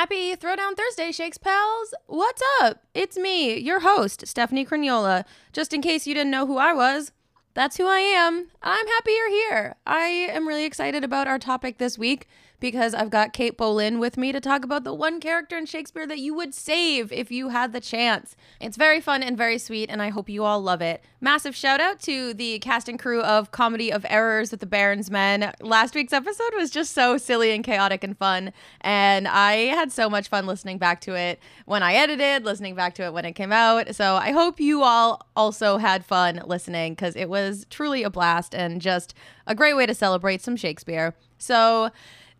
Happy Throwdown Thursday, Shakes pals. What's up? It's me, your host, Stephanie Cragnola. Just in case you didn't know who I was, that's who I am. I'm happy you're here. I am really excited about our topic this week because I've got Kate Bolin with me to talk about the one character in Shakespeare that you would save if you had the chance. It's very fun and very sweet, and I hope you all love it. Massive shout out to the cast and crew of Comedy of Errors with the Baron's Men. Last week's episode was just so silly and chaotic and fun, and I had so much fun listening back to it when I edited, listening back to it when it came out. So I hope you all also had fun listening because it was truly a blast and just a great way to celebrate some Shakespeare. So,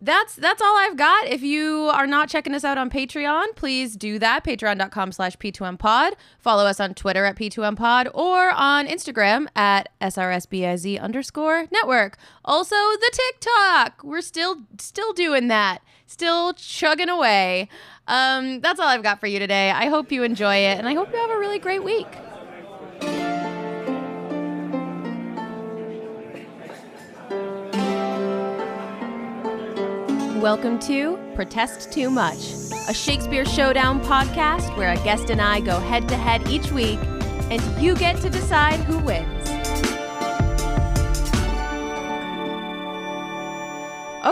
that's that's all I've got. If you are not checking us out on Patreon, please do that. Patreon.com slash P2MPod. Follow us on Twitter at P2MPod or on Instagram at SRSBIZ underscore network. Also the TikTok. We're still still doing that. Still chugging away. Um, that's all I've got for you today. I hope you enjoy it and I hope you have a really great week. Welcome to Protest Too Much, a Shakespeare Showdown podcast where a guest and I go head to head each week, and you get to decide who wins.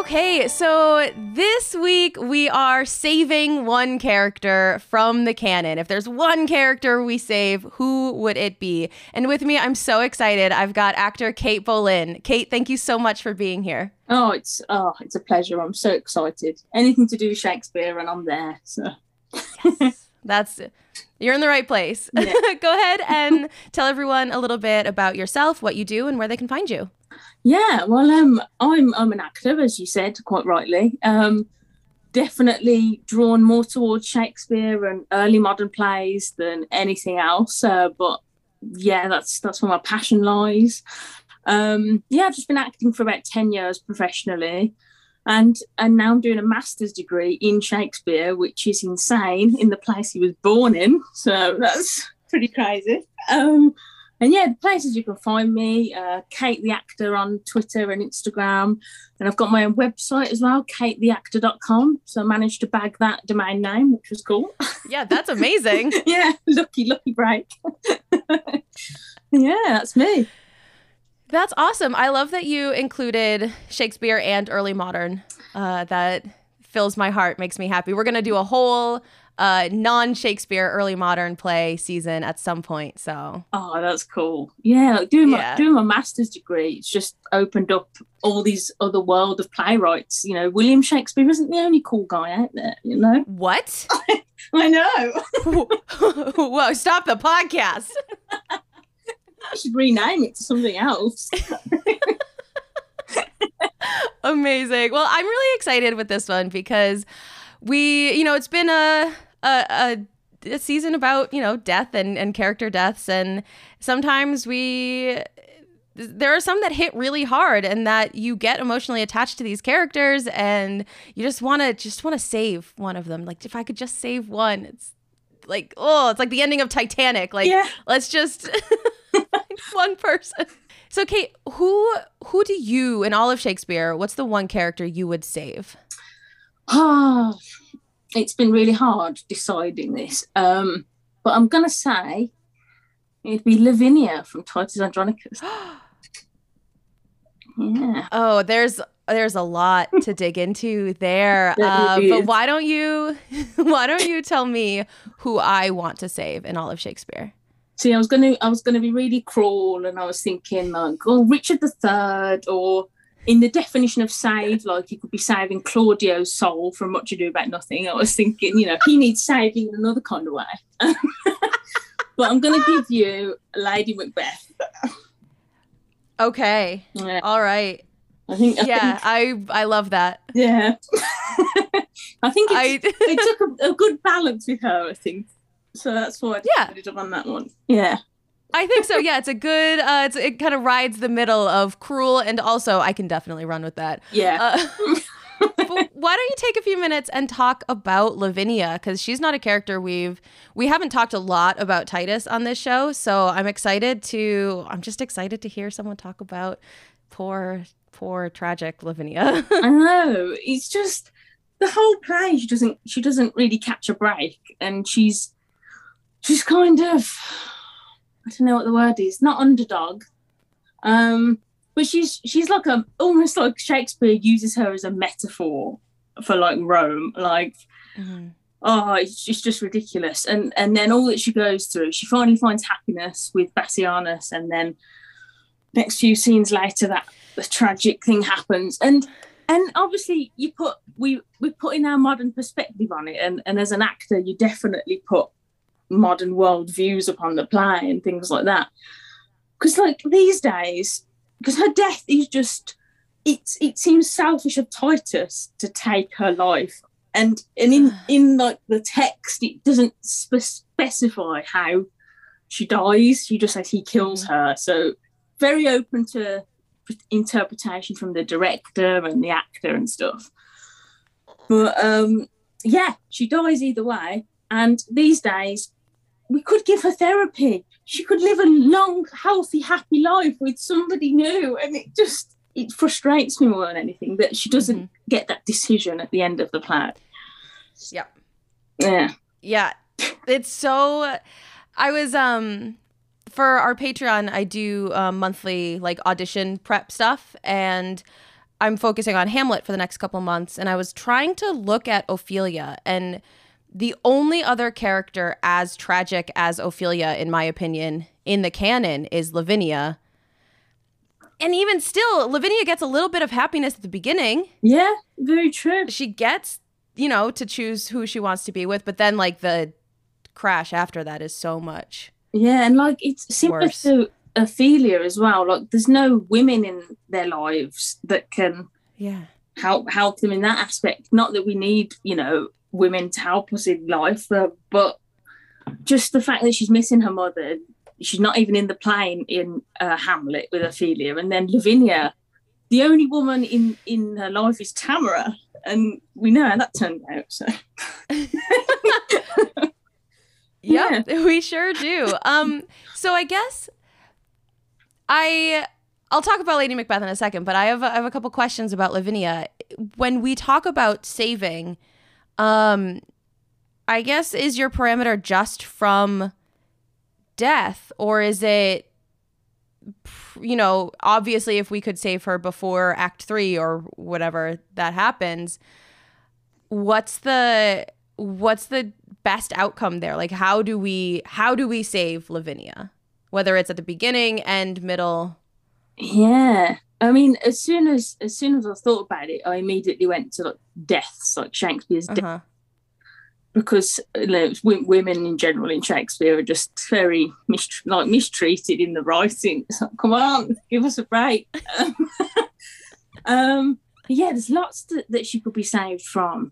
Okay, so this week we are saving one character from the canon. If there's one character we save, who would it be? And with me, I'm so excited. I've got actor Kate Bolin. Kate, thank you so much for being here. Oh, it's oh, it's a pleasure. I'm so excited. Anything to do with Shakespeare, and I'm there. So yes, that's you're in the right place. Yeah. Go ahead and tell everyone a little bit about yourself, what you do, and where they can find you. Yeah, well, um, I'm I'm an actor, as you said quite rightly. Um, definitely drawn more towards Shakespeare and early modern plays than anything else. Uh, but yeah, that's that's where my passion lies. Um, yeah, I've just been acting for about ten years professionally, and and now I'm doing a master's degree in Shakespeare, which is insane in the place he was born in. So that's pretty crazy. Um, and yeah, the places you can find me, uh, Kate the Actor on Twitter and Instagram. And I've got my own website as well, katetheactor.com. So I managed to bag that domain name, which was cool. Yeah, that's amazing. yeah, lucky, lucky break. yeah, that's me. That's awesome. I love that you included Shakespeare and early modern. Uh, that fills my heart, makes me happy. We're going to do a whole uh, non Shakespeare early modern play season at some point. So oh, that's cool. Yeah, doing my yeah. doing my master's degree, it's just opened up all these other world of playwrights. You know, William Shakespeare isn't the only cool guy out there. You know what? I know. Whoa! Stop the podcast. I should rename it to something else. Amazing. Well, I'm really excited with this one because we, you know, it's been a a, a, a season about you know death and and character deaths, and sometimes we there are some that hit really hard and that you get emotionally attached to these characters and you just want to just want to save one of them. Like if i could just save one it's like oh it's like the ending of titanic. Like yeah. let's just one person. So kate who who do you in all of shakespeare what's the one character you would save? Oh, it's been really hard deciding this. Um, but I'm going to say it'd be Lavinia from Titus Andronicus. yeah. Oh, there's there's a lot to dig into there. Uh, but why don't you why don't you tell me who I want to save in all of Shakespeare? See, I was gonna I was gonna be really cruel, and I was thinking like, oh, Richard the Third or in the definition of save, like you could be saving Claudio's soul from Much Ado About Nothing. I was thinking, you know, he needs saving in another kind of way. but I'm going to give you Lady Macbeth. Okay. Yeah. All right. I think. I yeah, think, I I love that. Yeah. I think I, they took a, a, good balance with her. I think so. That's why I yeah. decided on that one. Yeah. I think so. Yeah, it's a good. Uh, it's it kind of rides the middle of cruel and also I can definitely run with that. Yeah. Uh, why don't you take a few minutes and talk about Lavinia because she's not a character we've we haven't talked a lot about Titus on this show, so I'm excited to. I'm just excited to hear someone talk about poor, poor, tragic Lavinia. I know. It's just the whole play she doesn't she doesn't really catch a break and she's she's kind of I don't know what the word is, not underdog. Um, but she's she's like a almost like Shakespeare uses her as a metaphor for like Rome. Like mm-hmm. oh, it's, it's just ridiculous. And and then all that she goes through, she finally finds happiness with Bassianus, and then next few scenes later that the tragic thing happens. And and obviously you put we we put in our modern perspective on it and, and as an actor you definitely put modern world views upon the play and things like that because like these days because her death is just it it seems selfish of titus to take her life and and in in like the text it doesn't spe- specify how she dies she just says he kills mm. her so very open to interpretation from the director and the actor and stuff. But um, yeah, she dies either way. And these days, we could give her therapy. She could live a long, healthy, happy life with somebody new. And it just it frustrates me more than anything that she doesn't mm-hmm. get that decision at the end of the play. Yeah. Yeah. Yeah. It's so I was um for our Patreon, I do um, monthly like audition prep stuff, and I'm focusing on Hamlet for the next couple months. And I was trying to look at Ophelia, and the only other character as tragic as Ophelia, in my opinion, in the canon is Lavinia. And even still, Lavinia gets a little bit of happiness at the beginning. Yeah, very true. She gets, you know, to choose who she wants to be with, but then like the crash after that is so much. Yeah, and like it's similar to Ophelia as well. Like there's no women in their lives that can yeah help help them in that aspect. Not that we need, you know, women to help us in life, but, but just the fact that she's missing her mother, she's not even in the plane in uh, Hamlet with Ophelia, and then Lavinia, the only woman in in her life is Tamora, and we know how that turned out. So. Yep, yeah. we sure do. Um, so I guess I I'll talk about Lady Macbeth in a second, but I have a, I have a couple questions about Lavinia. When we talk about saving, um, I guess is your parameter just from death, or is it? You know, obviously, if we could save her before Act Three or whatever that happens, what's the what's the best outcome there? Like how do we how do we save Lavinia? Whether it's at the beginning, end, middle. Yeah. I mean, as soon as as soon as I thought about it, I immediately went to like deaths, like Shakespeare's uh-huh. death. Because you know, women in general in Shakespeare are just very mist- like mistreated in the writing. Like, Come on, give us a break. um, yeah, there's lots that, that she could be saved from.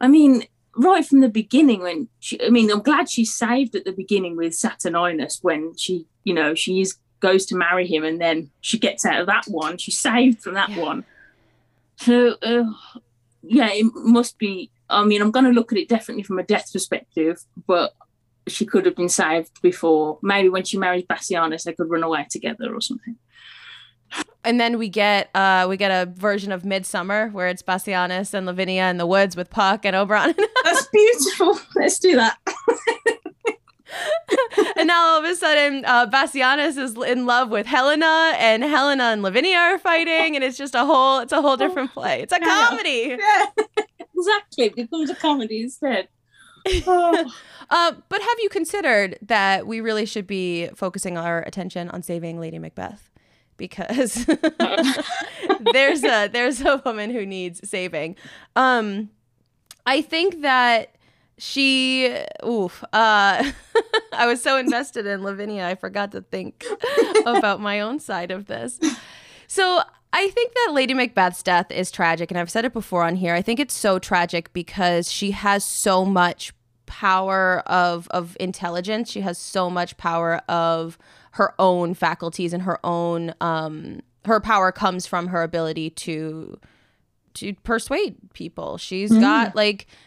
I mean, right from the beginning when she i mean i'm glad she's saved at the beginning with saturninus when she you know she is goes to marry him and then she gets out of that one she's saved from that yeah. one so uh, yeah it must be i mean i'm going to look at it definitely from a death perspective but she could have been saved before maybe when she marries bassianus they could run away together or something and then we get uh we get a version of Midsummer where it's Bassianus and Lavinia in the woods with Puck and Oberon. That's beautiful. Let's do that. and now all of a sudden, uh, Bassianus is in love with Helena, and Helena and Lavinia are fighting, and it's just a whole it's a whole different play. It's a comedy. Yeah, exactly. It becomes a comedy instead. Oh. uh, but have you considered that we really should be focusing our attention on saving Lady Macbeth? because there's a there's a woman who needs saving. Um, I think that she oof uh I was so invested in Lavinia I forgot to think about my own side of this. So I think that Lady Macbeth's death is tragic and I've said it before on here. I think it's so tragic because she has so much power of of intelligence. She has so much power of her own faculties and her own um her power comes from her ability to to persuade people. She's mm. got like a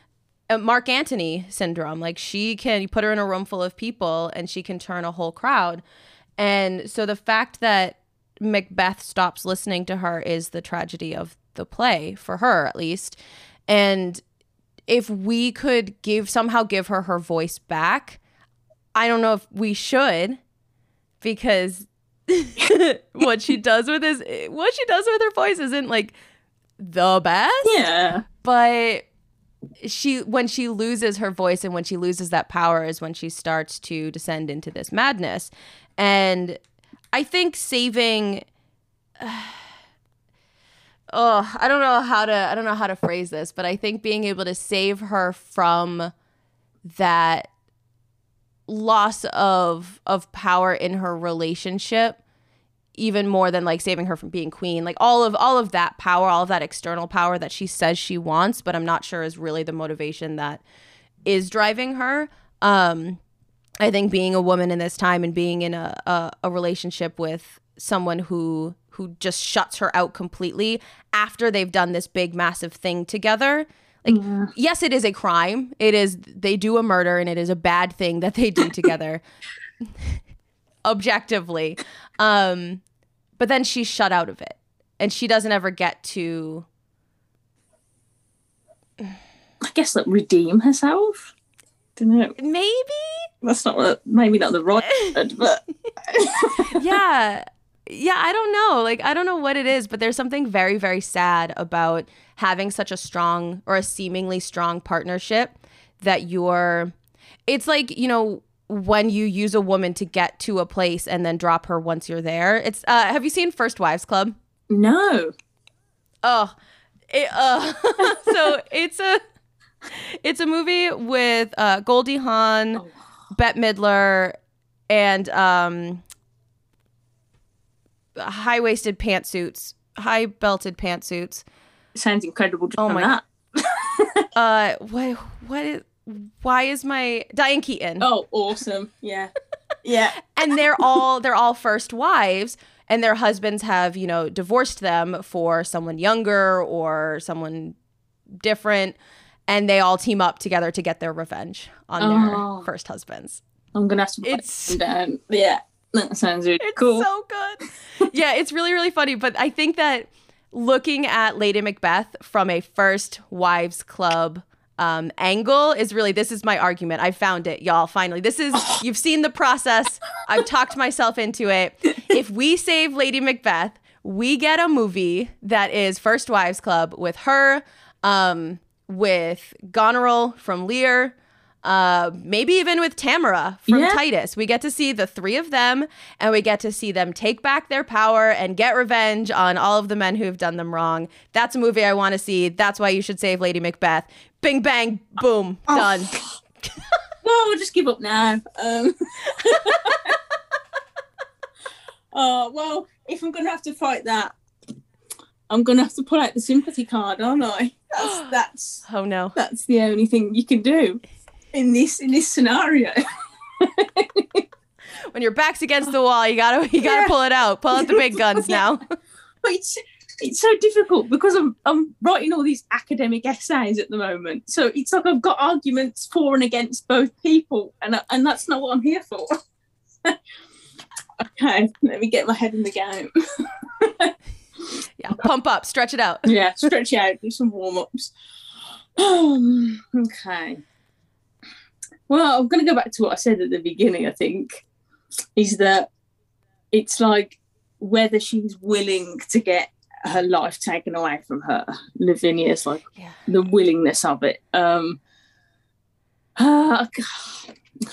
Uh, Mark Antony syndrome. Like she can you put her in a room full of people and she can turn a whole crowd. And so the fact that Macbeth stops listening to her is the tragedy of the play for her at least. And if we could give somehow give her her voice back, I don't know if we should because what she does with his what she does with her voice isn't like the best. Yeah. But she when she loses her voice and when she loses that power is when she starts to descend into this madness. And I think saving oh, I don't know how to I don't know how to phrase this, but I think being able to save her from that loss of of power in her relationship even more than like saving her from being queen. Like all of all of that power all of that external power that she says she wants but i'm not sure is really the motivation that is driving her. Um i think being a woman in this time and being in a a, a relationship with someone who who just shuts her out completely after they've done this big massive thing together like Yeah. yes it is a crime. It is they do a murder and it is a bad thing that they do together. Objectively. Um but then she's shut out of it and she doesn't ever get to I guess like redeem herself. Don't know. maybe That's not what, maybe not the right word, but yeah yeah i don't know like i don't know what it is but there's something very very sad about having such a strong or a seemingly strong partnership that you're it's like you know when you use a woman to get to a place and then drop her once you're there it's uh have you seen first wives club no. Oh, it, uh, so it's a it's a movie with uh, Goldie Hawn, Oh. Bette Midler, and um, high waisted pantsuits, high belted pantsuits. Sounds incredible. Just Oh my- that. Uh, what what is? Why is my Diane Keaton? Oh, awesome. Yeah. Yeah. and they're all they're all first wives and their husbands have you know divorced them for someone younger or someone different and they all team up together to get their revenge on Oh. their first husbands I'm gonna have to write It's- down. Yeah. That sounds really it's cool. so good yeah it's really really funny but i think that looking at lady macbeth from a first wives club um, angle is really this is my argument. I found it y'all finally. This is you've seen the process. I've talked myself into it. If we save lady macbeth we get a movie that is first wives club with her um, with goneril from lear uh, maybe even with Tamora from Yeah. Titus. We get to see the three of them and we get to see them take back their power and get revenge on all of the men who have done them wrong. That's a movie I want to see. That's why you should save Lady Macbeth. Bing, bang, boom, Oh. done. No, we'll just give up now. Um, oh well, if I'm gonna have to fight that, I'm gonna have to pull out the sympathy card, aren't I? That's that's Oh no. that's the only thing you can do in this in this scenario. When your back's against the wall, you gotta you gotta Yeah. pull it out. Pull out the big guns now. But it's it's so difficult because I'm I'm writing all these academic essays at the moment. So it's like I've got arguments for and against both people, and and that's not what I'm here for. okay, let me get my head in the game. Yeah, pump up, stretch it out. yeah, stretch it out, do some warm ups. Um, okay. Well, I'm going to go back to what I said at the beginning, I think, is that it's like whether she's willing to get her life taken away from her. Lavinia's like Yeah. the willingness of it. Um, uh, okay,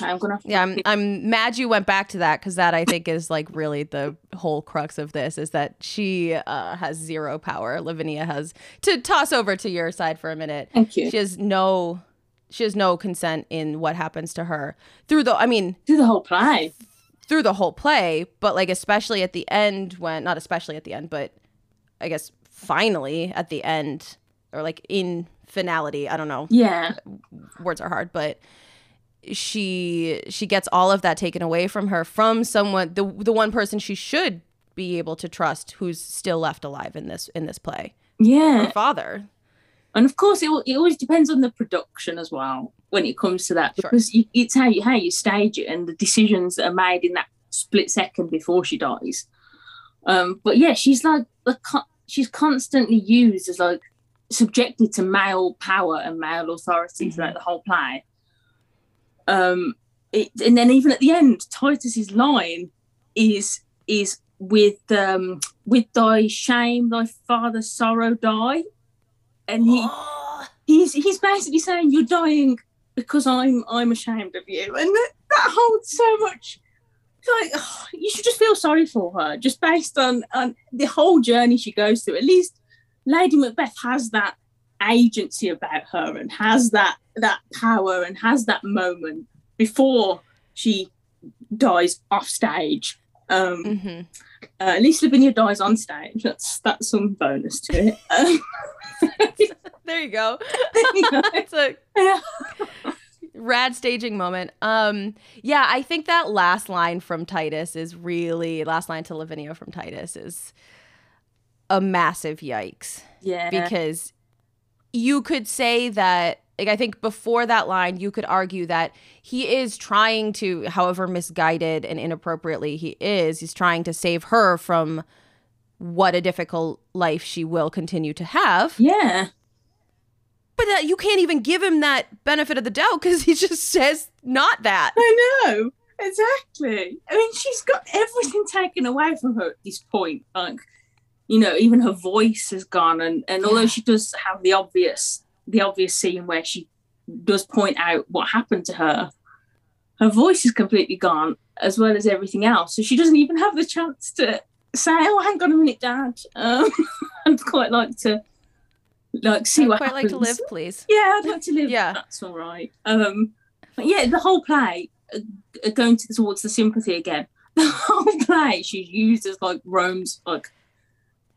I'm going to Yeah, I'm I'm mad you went back to that because that I think is like really the whole crux of this is that she uh, has zero power. Lavinia has to toss over to your side for a minute. Thank you. She has no she has no consent in what happens to her through the I mean Do the whole play. through the whole play, but like especially at the end when not especially at the end, but I guess finally at the end or like in finality, I don't know Yeah. words are hard, but she she gets all of that taken away from her from someone the the one person she should be able to trust who's still left alive in this in this play. Yeah. Her father. And of course, it, it always depends on the production as well when it comes to that, Sure. because you, it's how you how you stage it and the decisions that are made in that split second before she dies. Um, but yeah, she's like she's constantly used as like subjected to male power and male authority throughout the whole play. Um, it, and then even at the end, Titus's line is is with um, with thy shame, thy father's sorrow die, and he he's he's basically saying you're dying because I'm I'm ashamed of you, and that, that holds so much. Like oh, you should just feel sorry for her, just based on on the whole journey she goes through. At least Lady Macbeth has that agency about her and has that that power and has that moment before she dies off stage. Um, mhm. uh, at least Lavinia dies on stage. That's that's some bonus to it. Um, There you go. it's a rad staging moment. Um, yeah, I think that last line from Titus is really last line to Lavinia from Titus is a massive yikes yeah. because you could say that like I think before that line you could argue that he is trying to however misguided and inappropriately he is he's trying to save her from what a difficult life she will continue to have yeah. but uh, you can't even give him that benefit of the doubt because he just says not that I know. Exactly. I mean, she's got everything taken away from her at this point. Like, you know, even her voice has gone, and and although she does have the obvious the obvious scene where she does point out what happened to her, her voice is completely gone, as well as everything else. So she doesn't even have the chance to say, "Oh, hang on a minute, Dad." Um, I'd quite like to like see i'd what quite like to live please Yeah, I'd like to live. Yeah. that's all right. Um, but yeah, the whole play uh, going to, towards the sympathy again. The whole play she's used as like Rome's like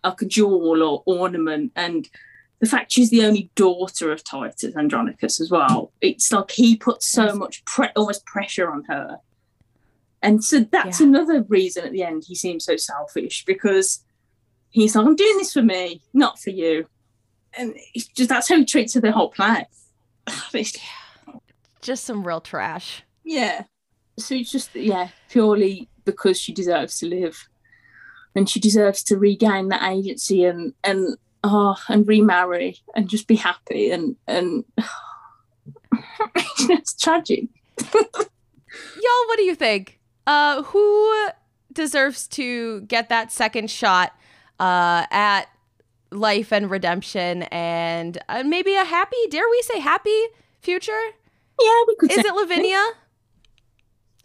like a jewel or ornament, and the fact she's the only daughter of Titus Andronicus as well. It's like he puts so much pre- almost pressure on her, and so that's Yeah. another reason at the end he seems so selfish because he's like, "I'm doing this for me, not for you." and it's just that's how he treats the whole play. It's- just some real trash yeah. So it's just yeah, purely because she deserves to live, and she deserves to regain that agency and and oh and remarry and just be happy and and it's tragic. y'all what do you think uh who deserves to get that second shot uh at life and redemption and uh, maybe a happy dare we say happy future? Yeah, we could. is it lavinia?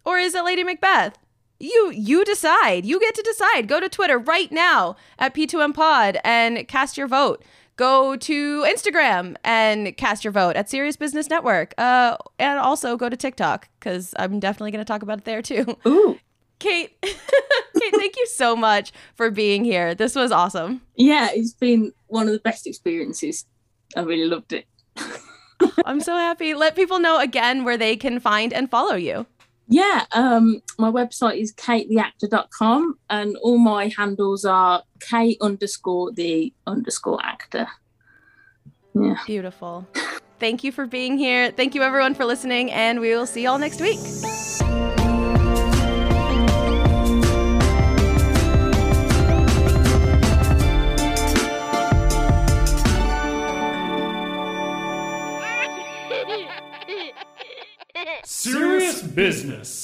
Or is it lady macbeth? You you decide. You get to decide. Go to twitter right now at p2m pod and cast your vote go to instagram and cast your vote at serious business network. Uh, and also go to tiktok because i'm definitely going to talk about it there too. Ooh, kate kate thank you so much for being here. This was awesome. Yeah, it's been one of the best experiences. I really loved it. i'm so happy. Let people know again where they can find and follow you Yeah, um, my website is katetheactor.com and all my handles are K underscore the underscore actor. Yeah. Beautiful. Thank you for being here. Thank you, everyone, for listening, and we will see y'all next week. Serious business.